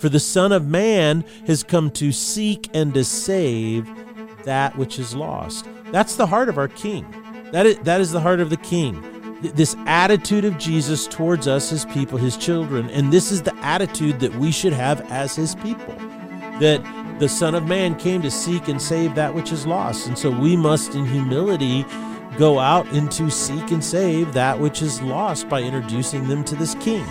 For the Son of Man has come to seek and to save that which is lost. That's the heart of our King. That is, that is the heart of the King. This attitude of Jesus towards us, his people, his children. And this is the attitude that we should have as his people. That the Son of Man came to seek and save that which is lost. And so we must, in humility, go out and to seek and save that which is lost by introducing them to this King.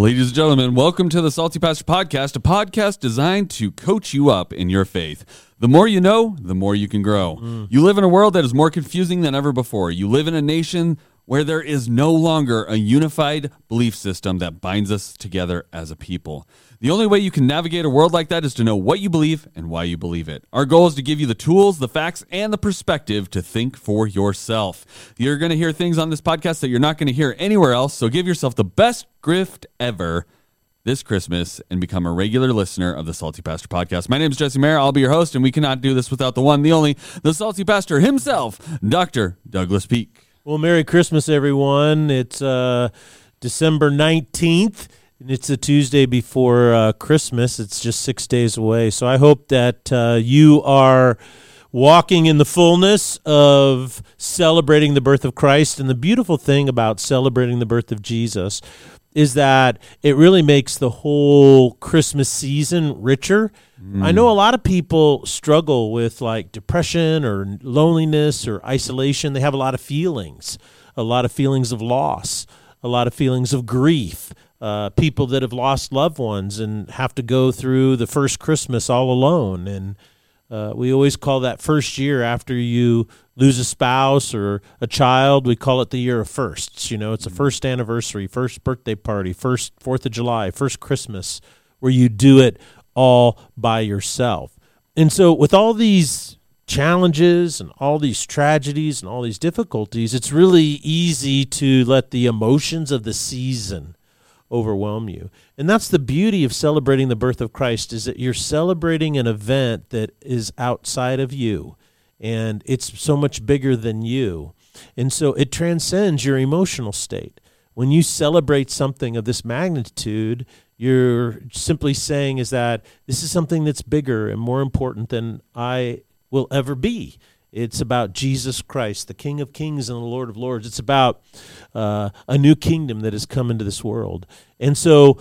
Ladies and gentlemen, welcome to the Salty Pastor Podcast, a podcast designed to coach you up in your faith. The more you know, the more you can grow. Mm. You live in a world that is more confusing than ever before. You live in a nation where there is no longer a unified belief system that binds us together as a people. The only way you can navigate a world like that is to know what you believe and why you believe it. Our goal is to give you the tools, the facts, and the perspective to think for yourself. You're going to hear things on this podcast that you're not going to hear anywhere else, so give yourself the best gift ever this Christmas and become a regular listener of the Salty Pastor podcast. My name is Jesse Mayer. I'll be your host, and we cannot do this without the one, the only, the Salty Pastor himself, Dr. Douglas Peak. Well, Merry Christmas, everyone. It's uh, December 19th. and It's a Tuesday before uh, Christmas. It's just six days away. So I hope that uh, you are walking in the fullness of celebrating the birth of Christ. And the beautiful thing about celebrating the birth of Jesus is that it really makes the whole Christmas season richer. Mm. I know a lot of people struggle with like depression or loneliness or isolation. They have a lot of feelings, a lot of feelings of loss, a lot of feelings of grief uh, people that have lost loved ones and have to go through the first Christmas all alone. And uh, we always call that first year after you lose a spouse or a child, we call it the year of firsts. You know, it's a first anniversary, first birthday party, first Fourth of July, first Christmas, where you do it all by yourself. And so, with all these challenges and all these tragedies and all these difficulties, it's really easy to let the emotions of the season overwhelm you. And that's the beauty of celebrating the birth of Christ is that you're celebrating an event that is outside of you and it's so much bigger than you. And so it transcends your emotional state. When you celebrate something of this magnitude, you're simply saying is that this is something that's bigger and more important than I will ever be. It's about Jesus Christ, the King of Kings and the Lord of Lords. It's about uh, a new kingdom that has come into this world. And so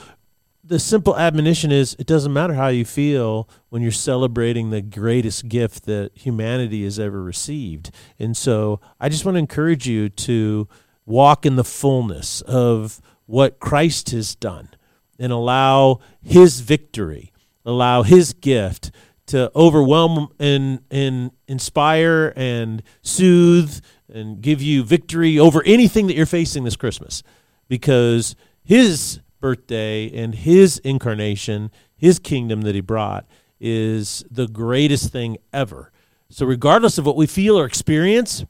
the simple admonition is it doesn't matter how you feel when you're celebrating the greatest gift that humanity has ever received. And so I just want to encourage you to walk in the fullness of what Christ has done and allow his victory, allow his gift to overwhelm and and inspire and soothe and give you victory over anything that you're facing this Christmas because his birthday and his incarnation, his kingdom that he brought is the greatest thing ever. So regardless of what we feel or experience,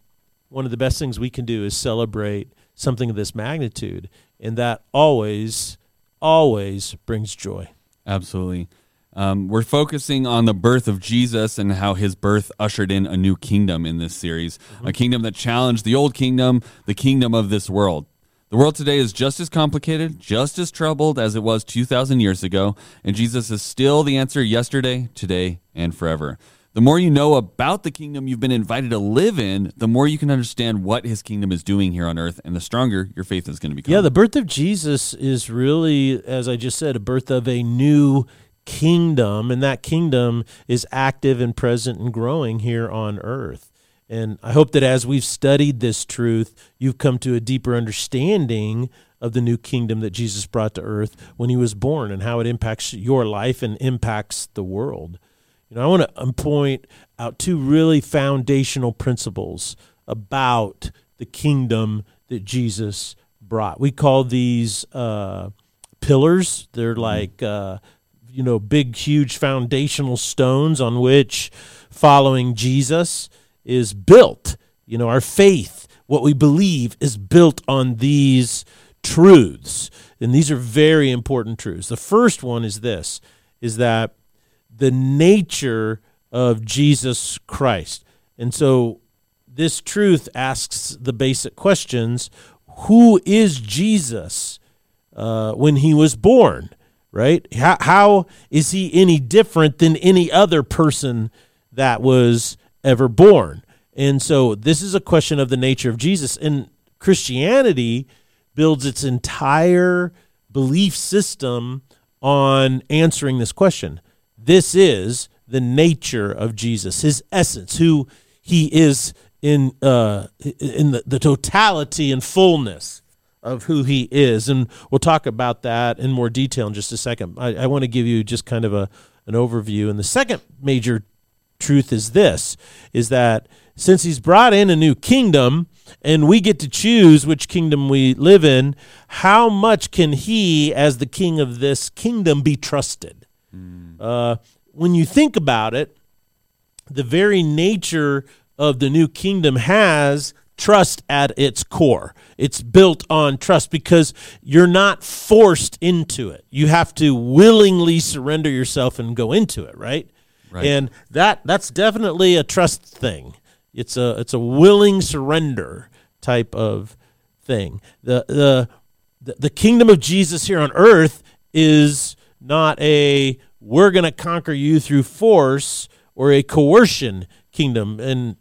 one of the best things we can do is celebrate something of this magnitude and that always always brings joy. Absolutely. Um, we're focusing on the birth of Jesus and how his birth ushered in a new kingdom in this series, mm-hmm. a kingdom that challenged the old kingdom, the kingdom of this world. The world today is just as complicated, just as troubled as it was 2,000 years ago, and Jesus is still the answer yesterday, today, and forever. The more you know about the kingdom you've been invited to live in, the more you can understand what his kingdom is doing here on earth, and the stronger your faith is going to become. Yeah, the birth of Jesus is really, as I just said, a birth of a new kingdom, and that kingdom is active and present and growing here on earth. And I hope that as we've studied this truth, you've come to a deeper understanding of the new kingdom that Jesus brought to earth when he was born and how it impacts your life and impacts the world. You know, I want to point out two really foundational principles about the kingdom that Jesus brought. We call these uh, pillars. They're mm-hmm. like uh, you know, big, huge foundational stones on which following Jesus is built. You know, our faith, what we believe, is built on these truths. And these are very important truths. The first one is this is that the nature of Jesus Christ. And so this truth asks the basic questions Who is Jesus uh, when he was born? Right? How, how is he any different than any other person that was ever born? And so this is a question of the nature of Jesus. And Christianity builds its entire belief system on answering this question. This is the nature of Jesus, his essence, who he is in uh, in the, the totality and fullness of who he is. And we'll talk about that in more detail in just a second. I, I want to give you just kind of a an overview. And the second major truth is this is that since he's brought in a new kingdom and we get to choose which kingdom we live in, how much can he, as the king of this kingdom, be trusted? Mm. Uh, when you think about it, the very nature of the new kingdom has trust at its core. It's built on trust because you're not forced into it. You have to willingly surrender yourself and go into it, right? right. And that that's definitely a trust thing. It's a it's a willing surrender type of thing. The the the kingdom of Jesus here on earth is not a we're going to conquer you through force or a coercion kingdom and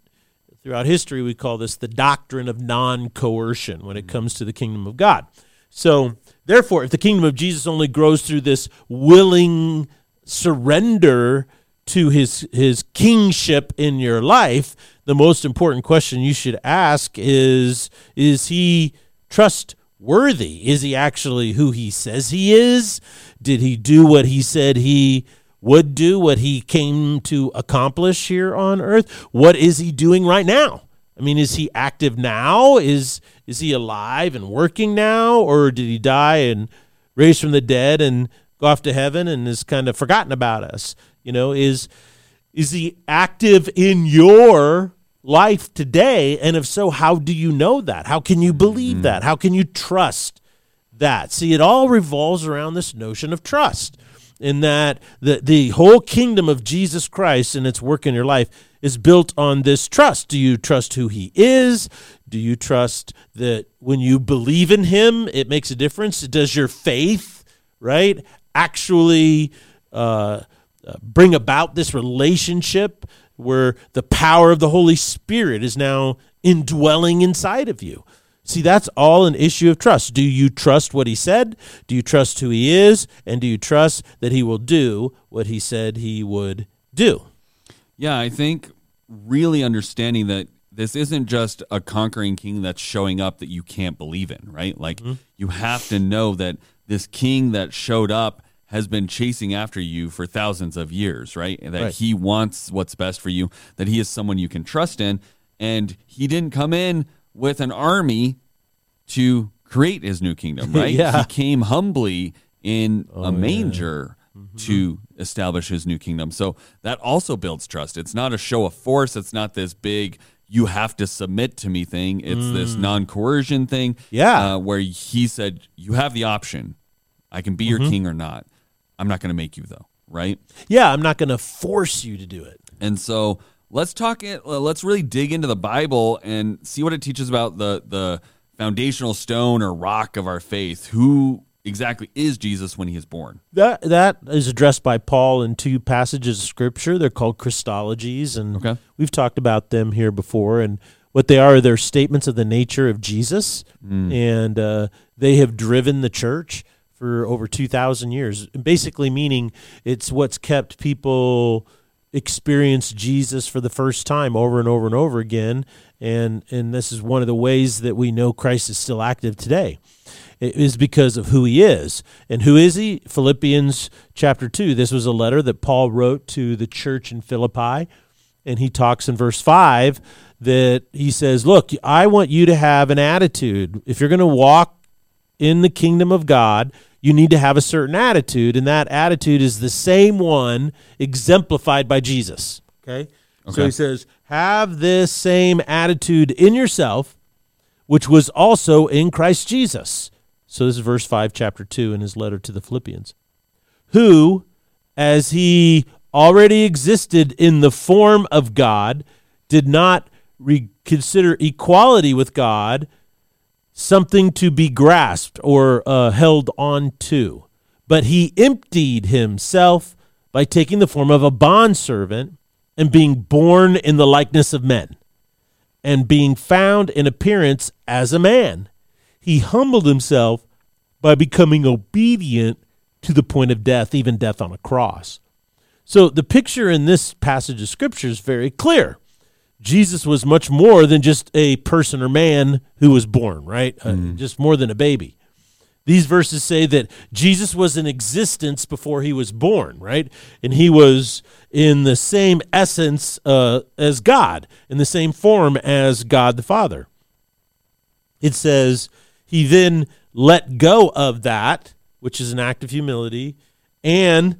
throughout history we call this the doctrine of non-coercion when it mm. comes to the kingdom of God. So, therefore, if the kingdom of Jesus only grows through this willing surrender to his his kingship in your life, the most important question you should ask is is he trustworthy? Is he actually who he says he is? Did he do what he said he would do, what he came to accomplish here on earth? What is he doing right now? I mean, is he active now? Is is he alive and working now or did he die and raise from the dead and go off to heaven and is kind of forgotten about us? You know, is is he active in your life today? And if so, how do you know that? How can you believe mm-hmm. that? How can you trust that? See, it all revolves around this notion of trust. In that the, the whole kingdom of Jesus Christ and its work in your life is built on this trust. Do you trust who he is? Do you trust that when you believe in him, it makes a difference? Does your faith, right, actually uh, uh bring about this relationship where the power of the Holy Spirit is now indwelling inside of you. See, that's all an issue of trust. Do you trust what he said? Do you trust who he is? And do you trust that he will do what he said he would do? Yeah, I think really understanding that this isn't just a conquering king that's showing up that you can't believe in, right? Like mm-hmm. you have to know that this king that showed up has been chasing after you for thousands of years, right? And that right. he wants what's best for you, that he is someone you can trust in. And he didn't come in with an army to create his new kingdom, right? yeah. He came humbly in oh, a manger yeah. mm-hmm. to establish his new kingdom. So that also builds trust. It's not a show of force, it's not this big you have to submit to me thing. It's mm. this non coercion thing. Yeah. Uh, where he said, You have the option. I can be mm-hmm. your king or not. I'm not going to make you though, right? Yeah, I'm not going to force you to do it. And so let's talk. Let's really dig into the Bible and see what it teaches about the the foundational stone or rock of our faith. Who exactly is Jesus when he is born? That that is addressed by Paul in two passages of scripture. They're called Christologies, and okay. we've talked about them here before. And what they are, they're statements of the nature of Jesus, mm. and uh, they have driven the church for over 2,000 years. Basically, meaning it's what's kept people experience Jesus for the first time over and over and over again. And, and this is one of the ways that we know Christ is still active today. It is because of who he is. And who is he? Philippians chapter 2. This was a letter that Paul wrote to the church in Philippi. And he talks in verse 5 that he says, Look, I want you to have an attitude. If you're going to walk in the kingdom of God, you need to have a certain attitude, and that attitude is the same one exemplified by Jesus. Okay? okay? So he says, Have this same attitude in yourself, which was also in Christ Jesus. So this is verse 5, chapter 2 in his letter to the Philippians. Who, as he already existed in the form of God, did not re- consider equality with God something to be grasped or uh, held on to. But he emptied himself by taking the form of a bondservant and being born in the likeness of men and being found in appearance as a man. He humbled himself by becoming obedient to the point of death, even death on a cross. So the picture in this passage of scripture is very clear. Jesus was much more than just a person or man who was born, right? Uh, just more than a baby. These verses say that Jesus was in existence before he was born, right? And he was in the same essence uh, as God, in the same form as God the Father. It says he then let go of that, which is an act of humility, and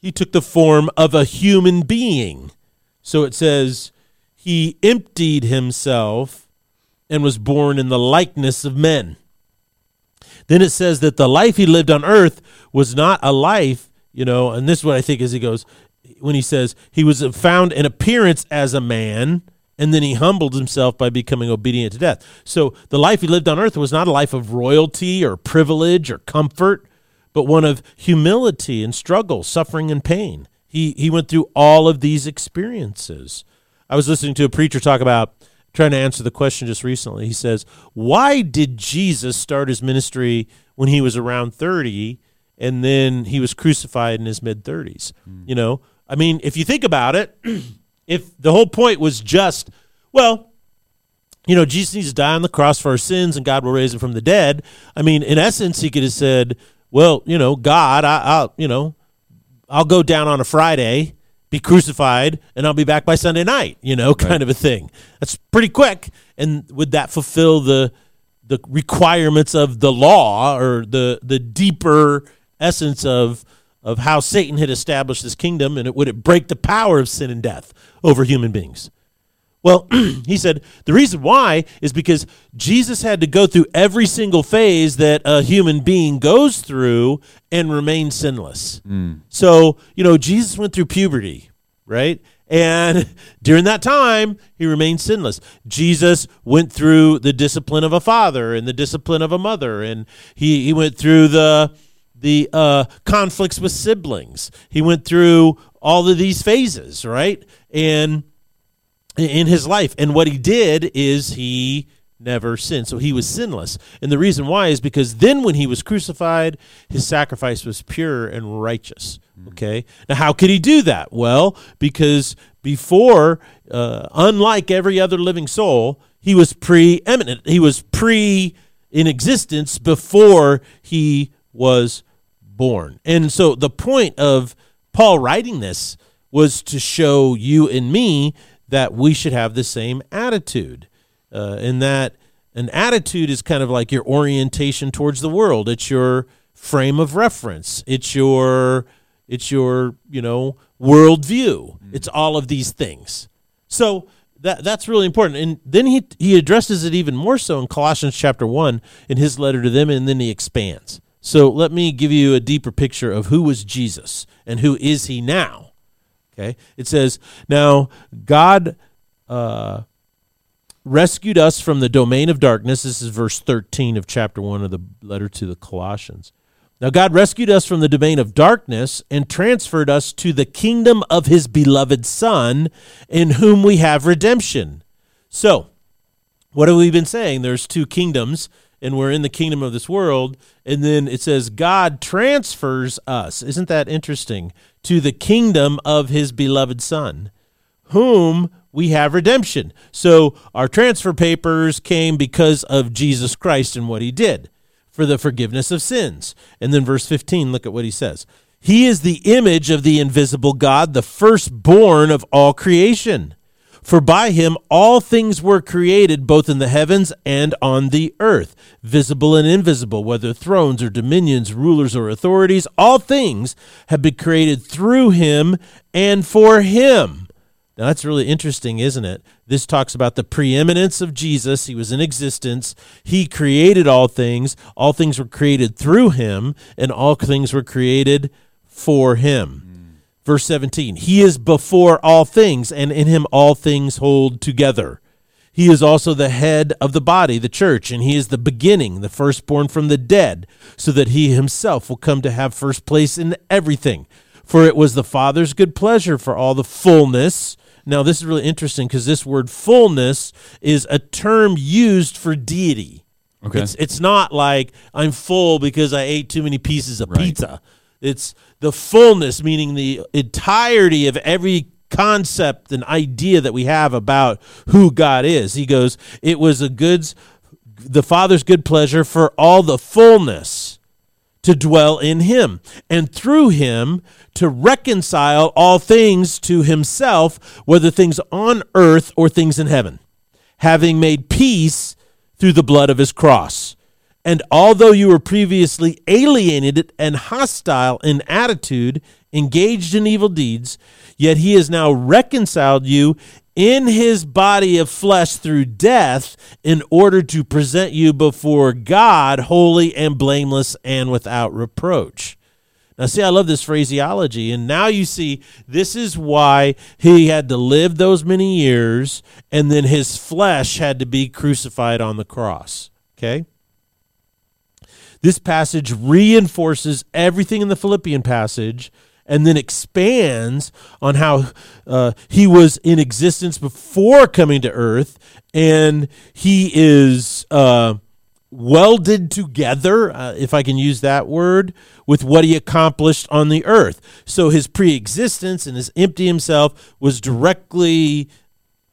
he took the form of a human being. So it says he emptied himself and was born in the likeness of men. Then it says that the life he lived on earth was not a life, you know, and this is what I think as he goes, when he says he was found in appearance as a man, and then he humbled himself by becoming obedient to death. So the life he lived on earth was not a life of royalty or privilege or comfort, but one of humility and struggle, suffering and pain. He he went through all of these experiences. I was listening to a preacher talk about trying to answer the question just recently. He says, "Why did Jesus start his ministry when he was around 30 and then he was crucified in his mid 30s?" Hmm. You know, I mean, if you think about it, if the whole point was just, well, you know, Jesus needs to die on the cross for our sins and God will raise him from the dead. I mean, in essence, he could have said, well, you know, God, I, I'll, you know, I'll go down on a Friday, be crucified, and I'll be back by Sunday night, you know, kind of a thing. That's pretty quick. And would that fulfill the the requirements of the law or the the deeper essence of of how Satan had established this kingdom and it would it break the power of sin and death over human beings? Well, he said the reason why is because Jesus had to go through every single phase that a human being goes through and remain sinless. So, you know, Jesus went through puberty, right? And during that time, he remained sinless. Jesus went through the discipline of a father and the discipline of a mother, and he, he went through the the uh, conflicts with siblings. He went through all of these phases, right? And in his life. And what he did is he never sinned. So he was sinless. And the reason why is because then when he was crucified, his sacrifice was pure and righteous. Okay. Now, how could he do that? Well, because before, uh, unlike every other living soul, he was preeminent. He was pre in existence before he was born. And so the point of Paul writing this was to show you and me that we should have the same attitude. Uh, and that an attitude is kind of like your orientation towards the world. It's your frame of reference. It's your it's your you know worldview. It's all of these things. So that that's really important. And then he he addresses it even more so in Colossians chapter one in his letter to them, and then he expands. So let me give you a deeper picture of who was Jesus and who is he now. Okay, it says now God. Uh, rescued us from the domain of darkness. This is verse 13 of chapter 1 of the letter to the Colossians. Now, God rescued us from the domain of darkness and transferred us to the kingdom of his beloved Son, in whom we have redemption. So, what have we been saying? There's two kingdoms, and we're in the kingdom of this world. And then it says, God transfers us. Isn't that interesting? To the kingdom of his beloved Son, whom we have redemption. So our transfer papers came because of Jesus Christ and what he did for the forgiveness of sins. And then verse 15, look at what he says. He is the image of the invisible God, the firstborn of all creation. For by him all things were created, both in the heavens and on the earth, visible and invisible, whether thrones or dominions, rulers or authorities, all things have been created through him and for him. Now that's really interesting, isn't it? This talks about the preeminence of Jesus. He was in existence. He created all things. All things were created through him, and all things were created for him. Verse 17, He is before all things, and in Him all things hold together. He is also the head of the body, the church, and He is the beginning, the firstborn from the dead, so that He Himself will come to have first place in everything. For it was the Father's good pleasure for all the fullness. Now, this is really interesting because this word fullness is a term used for deity. Okay. It's it's not like I'm full because I ate too many pieces of Right. pizza. It's the fullness, meaning the entirety of every concept and idea that we have about who God is. He goes, it was a goods the Father's good pleasure for all the fullness to dwell in him and through him to reconcile all things to himself, whether things on earth or things in heaven, having made peace through the blood of his cross. And although you were previously alienated and hostile in attitude, engaged in evil deeds, yet he has now reconciled you in his body of flesh through death in order to present you before God holy and blameless and without reproach. Now, see, I love this phraseology. And now you see, this is why he had to live those many years, and then his flesh had to be crucified on the cross. Okay? This passage reinforces everything in the Philippian passage and then expands on how uh, he was in existence before coming to earth and he is uh, welded together, uh, if I can use that word, with what he accomplished on the earth. So his pre existence and his empty himself was directly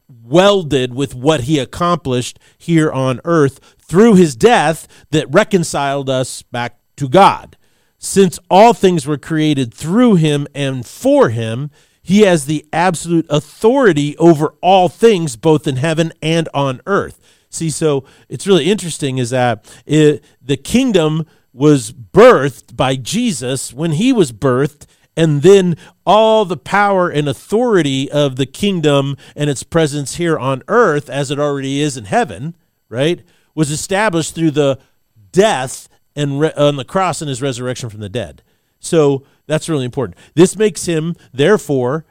welded with what he accomplished here on earth through his death that reconciled us back to God. Since all things were created through him and for him, he has the absolute authority over all things, both in heaven and on earth. See, so it's really interesting is that it, the kingdom was birthed by Jesus when he was birthed, and then all the power and authority of the kingdom and its presence here on earth, as it already is in heaven, right, was established through the death and re- on the cross and his resurrection from the dead. So that's really important. This makes him, therefore,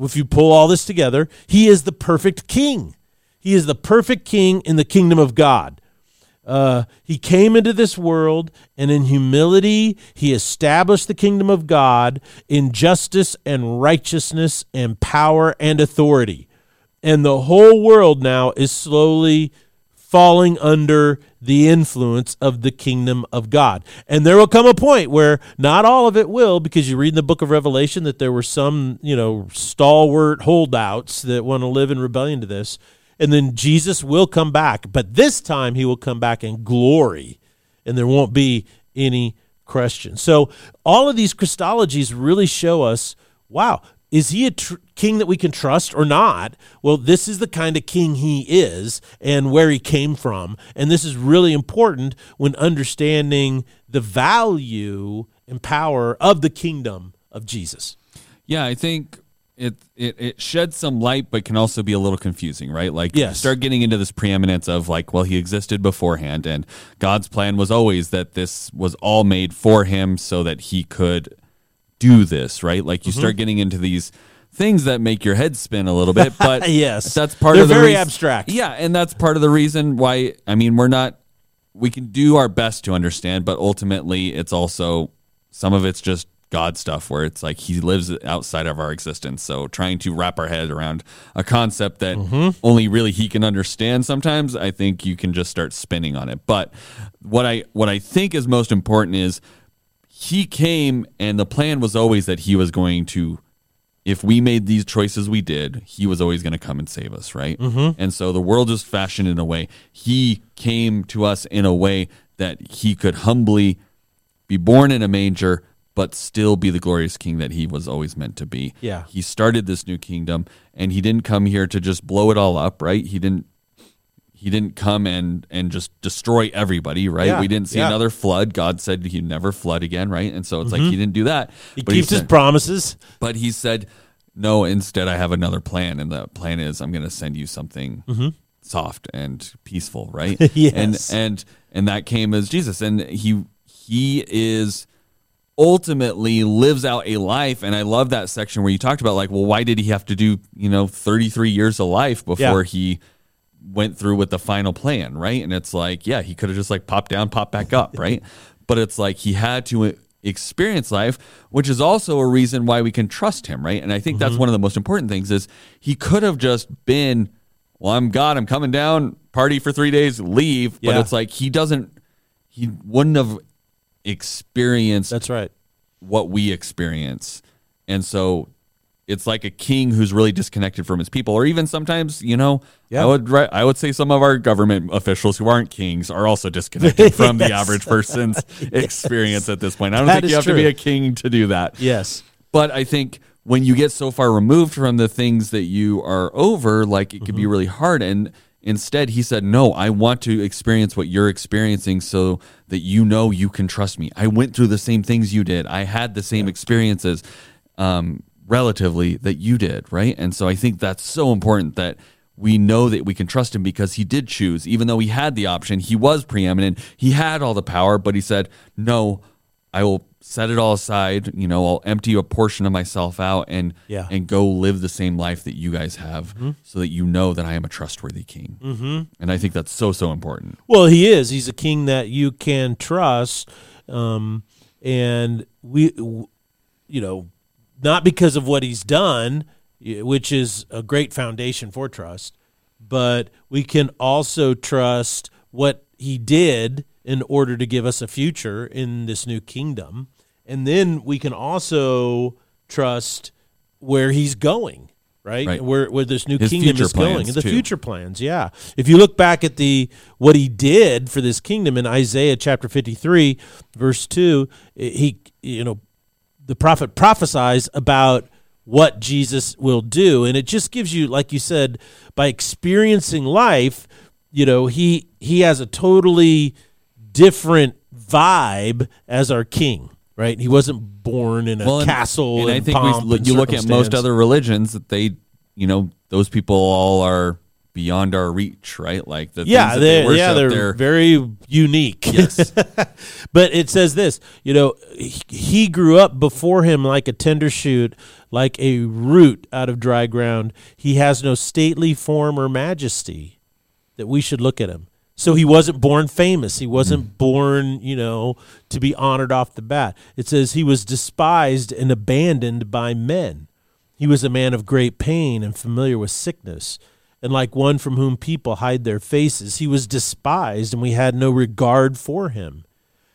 if you pull all this together, he is the perfect king. He is the perfect king in the kingdom of God. Uh, he came into this world, and in humility, he established the kingdom of God in justice and righteousness and power and authority. And the whole world now is slowly falling under the influence of the kingdom of God. And there will come a point where not all of it will, because you read in the book of Revelation that there were some, you know, stalwart holdouts that want to live in rebellion to this. And then Jesus will come back, but this time he will come back in glory, and there won't be any question. So all of these Christologies really show us wow, is he a tr- king that we can trust or not? Well, this is the kind of king he is and where he came from. And this is really important when understanding the value and power of the kingdom of Jesus. Yeah, I think it, it it sheds some light, but can also be a little confusing, right? Like, you Yes. start getting into this preeminence of like, well, he existed beforehand, and God's plan was always that this was all made for him so that he could do this, right? Like, you Mm-hmm. start getting into these things that make your head spin a little bit, but Yes. that's part They're of the very abstract. Yeah, and that's part of the reason why. I mean, we're not. We can do our best to understand, but ultimately, it's also some of it's just God stuff where it's like he lives outside of our existence. So trying to wrap our head around a concept that Mm-hmm. only really he can understand sometimes, I think you can just start spinning on it. But what I what I think is most important is he came and the plan was always that he was going to if we made these choices we did, he was always going to come and save us, right? Mm-hmm. And so the world is fashioned in a way. He came to us in a way that he could humbly be born in a manger, but still be the glorious king that he was always meant to be. Yeah. He started this new kingdom and he didn't come here to just blow it all up, right? He didn't he didn't come and and just destroy everybody, right? Yeah, we didn't see yeah. another flood. God said he'd never flood again, right? And so it's like he didn't do that. Mm-hmm. He but keeps his said- promises. but he said, no, instead, I have another plan. And the plan is I'm going to send you something soft and peaceful, right? Yes. And, and, and that came as Jesus. And he, he is ultimately lives out a life. And i love that section where you talked about like well why did he have to do you know 33 years of life before Yeah. he went through with the final plan right? And it's like yeah he could have just like popped down popped back up right? But it's like he had to experience life which is also a reason why we can trust him right? And i think that's mm-hmm. one of the most important things is he could have just been well i'm god i'm coming down party for three days leave. But it's like he doesn't he wouldn't have experienced That's right. what we experience. And so it's like a king who's really disconnected from his people or even sometimes, you know, Yeah. I would I would say some of our government officials who aren't kings are also disconnected from the average person's experience at this point. I don't That think you have to be a king to do that. Yes. But I think when you get so far removed from the things that you are over, like it could be mm-hmm. really hard. And instead, he said, No, I want to experience what you're experiencing so that you know you can trust me. I went through the same things you did, I had the same experiences, um, relatively, that you did. Right. And so I think that's so important that. We know that we can trust him because he did choose, even though he had the option. He was preeminent. He had all the power, but he said, No, I will set it all aside. You know, I'll empty a portion of myself out and Yeah. and go live the same life that you guys have, so that you know that I am a trustworthy king. Mm-hmm. And I think that's so so important. Well, he is. He's a king that you can trust, um, and we, you know, not because of what he's done, which is a great foundation for trust, but we can also trust what he did in order to give us a future in this new kingdom, and then we can also trust where he's going. Right? Right. where where this new His kingdom is going, and the too. future plans. Yeah, if you look back at the what he did for this kingdom in Isaiah chapter fifty three, verse two, he you know the prophet prophesies about what Jesus will do, and it just gives you, like you said, by experiencing life, you know he he has a totally different vibe as our king. Right? He wasn't born in a and- castle. and I think we, you look at most other religions that they, you know, those people all are beyond our reach, right? Like the yeah, that they, they yeah, they're, they're very unique. yes, But it says this, you know, he grew up before him like a tender shoot, like a root out of dry ground. He has no stately form or majesty that we should look at him. So he wasn't born famous. He wasn't mm. born, you know, to be honored off the bat. It says he was despised and abandoned by men. He was a man of great pain and familiar with sickness. And like one from whom people hide their faces, he was despised, and we had no regard for him.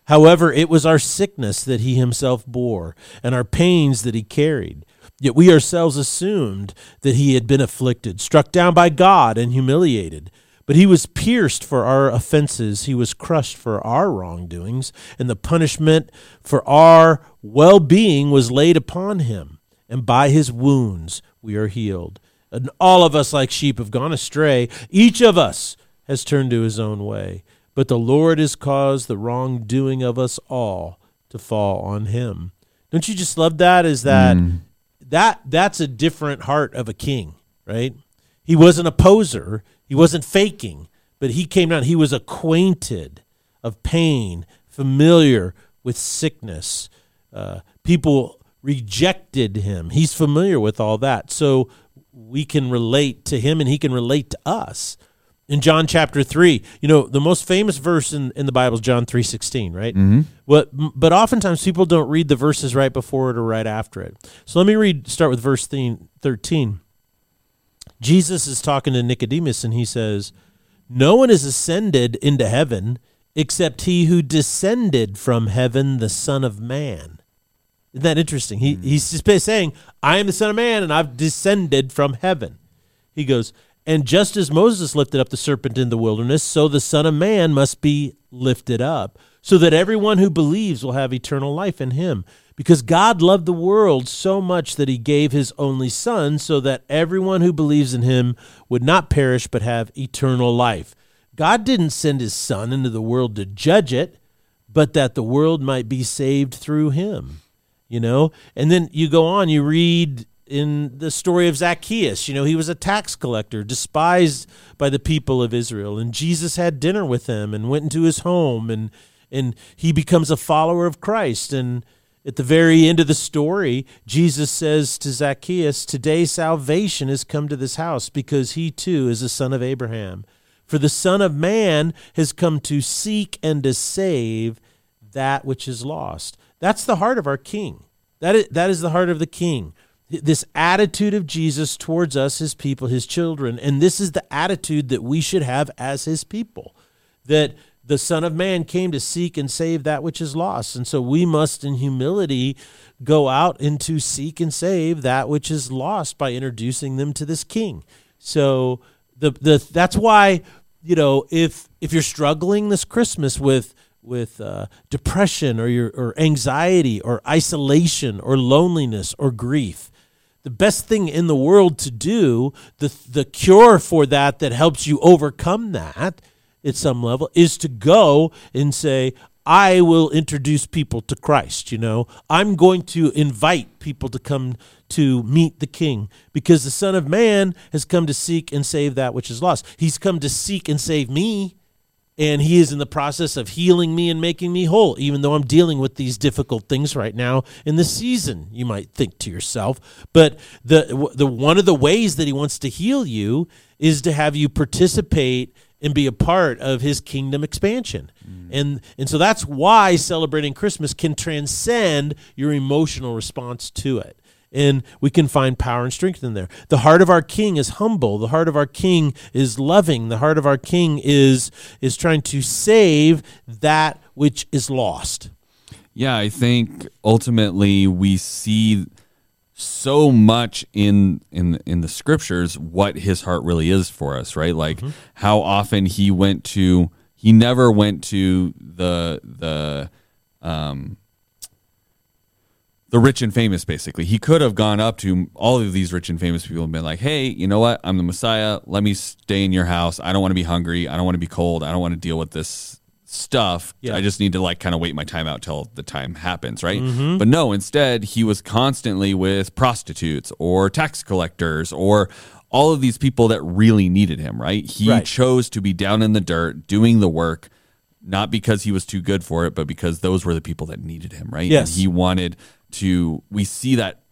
However, it was our sickness that he himself bore, and our pains that he carried. Yet we ourselves assumed that he had been afflicted, struck down by God, and humiliated. But he was pierced for our offenses, he was crushed for our wrongdoings, and the punishment for our well being was laid upon him. And by his wounds we are healed. And all of us, like sheep, have gone astray. Each of us has turned to his own way. But the Lord has caused the wrongdoing of us all to fall on him. Don't you just love that? Is that mm. that that's a different heart of a king, right? He wasn't a poser. He wasn't faking, but he came down. He was acquainted of pain, familiar with sickness. Uh, people rejected him. He's familiar with all that. So we can relate to him and he can relate to us. In John chapter 3, you know, the most famous verse in, in the Bible is John 3.16, right? Mm-hmm. But, but oftentimes people don't read the verses right before it or right after it. So let me read, start with verse 13. Jesus is talking to Nicodemus and he says, No one has ascended into heaven except he who descended from heaven, the Son of Man. Isn't that interesting? He, hmm. He's just saying, I am the Son of Man and I've descended from heaven. He goes, And just as Moses lifted up the serpent in the wilderness, so the Son of Man must be lifted up, so that everyone who believes will have eternal life in him. Because God loved the world so much that he gave his only Son, so that everyone who believes in him would not perish but have eternal life. God didn't send his Son into the world to judge it, but that the world might be saved through him you know and then you go on you read in the story of Zacchaeus you know he was a tax collector despised by the people of Israel and Jesus had dinner with him and went into his home and and he becomes a follower of Christ and at the very end of the story, Jesus says to Zacchaeus, Today salvation has come to this house because he too is a son of Abraham. For the Son of Man has come to seek and to save that which is lost. That's the heart of our King. That is, that is the heart of the King. This attitude of Jesus towards us, his people, his children. And this is the attitude that we should have as his people. That the Son of Man came to seek and save that which is lost. And so we must, in humility, go out and to seek and save that which is lost by introducing them to this King. So the the that's why you know if if you're struggling this Christmas with with uh, depression or your or anxiety or isolation or loneliness or grief the best thing in the world to do the the cure for that that helps you overcome that at some level is to go and say, I will introduce people to Christ, you know. I'm going to invite people to come to meet the king because the son of man has come to seek and save that which is lost. He's come to seek and save me and he is in the process of healing me and making me whole even though I'm dealing with these difficult things right now in the season, you might think to yourself. But the the one of the ways that he wants to heal you is to have you participate and be a part of his kingdom expansion. Mm. And and so that's why celebrating Christmas can transcend your emotional response to it. And we can find power and strength in there. The heart of our king is humble. The heart of our king is loving. The heart of our king is is trying to save that which is lost. Yeah, I think ultimately we see so much in in in the scriptures what his heart really is for us, right? Like mm-hmm. how often he went to he never went to the the um the rich and famous basically. He could have gone up to all of these rich and famous people and been like, "Hey, you know what? I'm the Messiah. Let me stay in your house. I don't want to be hungry. I don't want to be cold. I don't want to deal with this stuff. Yeah. I just need to like kind of wait my time out till the time happens, right? Mm-hmm. But no, instead he was constantly with prostitutes or tax collectors or all of these people that really needed him, right? He right. chose to be down in the dirt doing the work not because he was too good for it, but because those were the people that needed him, right? Yes. And he wanted to we see that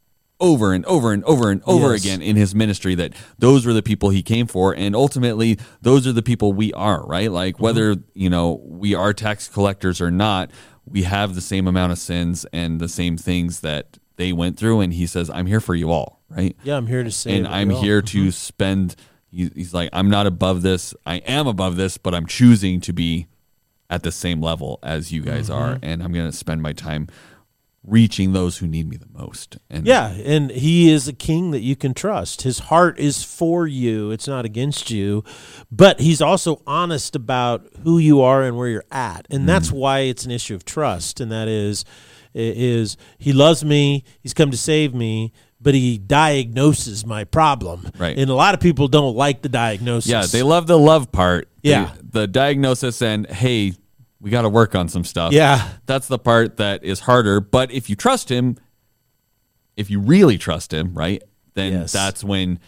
over and over and over and over yes. again in his ministry that those were the people he came for and ultimately those are the people we are right like mm-hmm. whether you know we are tax collectors or not we have the same amount of sins and the same things that they went through and he says i'm here for you all right yeah i'm here to save and i'm here to mm-hmm. spend he's like i'm not above this i am above this but i'm choosing to be at the same level as you guys mm-hmm. are and i'm going to spend my time reaching those who need me the most. And yeah, and he is a king that you can trust. His heart is for you; it's not against you. But he's also honest about who you are and where you're at, and mm. that's why it's an issue of trust. And that is, is he loves me? He's come to save me. But he diagnoses my problem, right? And a lot of people don't like the diagnosis. Yeah, they love the love part. Yeah, the, the diagnosis and hey, we got to work on some stuff. Yeah. That's the part that is harder. But if you trust him, if you really trust him, right, then yes. that's when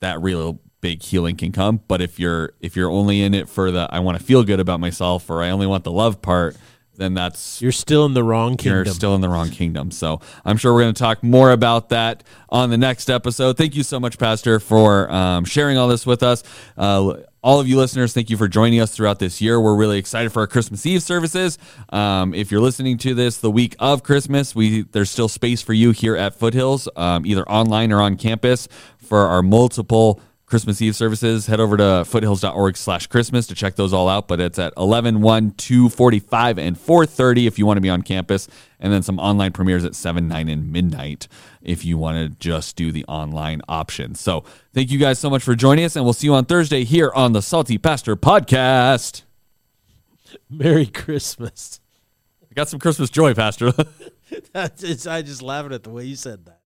that real big healing can come. But if you're if you're only in it for the I want to feel good about myself or I only want the love part, then that's you're still in the wrong kingdom. You're still in the wrong kingdom. So I'm sure we're going to talk more about that on the next episode. Thank you so much, Pastor, for um, sharing all this with us. Uh, all of you listeners, thank you for joining us throughout this year. We're really excited for our Christmas Eve services. Um, if you're listening to this the week of Christmas, we there's still space for you here at Foothills, um, either online or on campus, for our multiple Christmas Eve services. Head over to foothills.org slash Christmas to check those all out. But it's at 11, 1, 2, 45, and 4.30 if you want to be on campus. And then some online premieres at 7, 9, and midnight if you want to just do the online option. So thank you guys so much for joining us. And we'll see you on Thursday here on the Salty Pastor Podcast. Merry Christmas. I got some Christmas joy, Pastor. That's, I just laughing at the way you said that.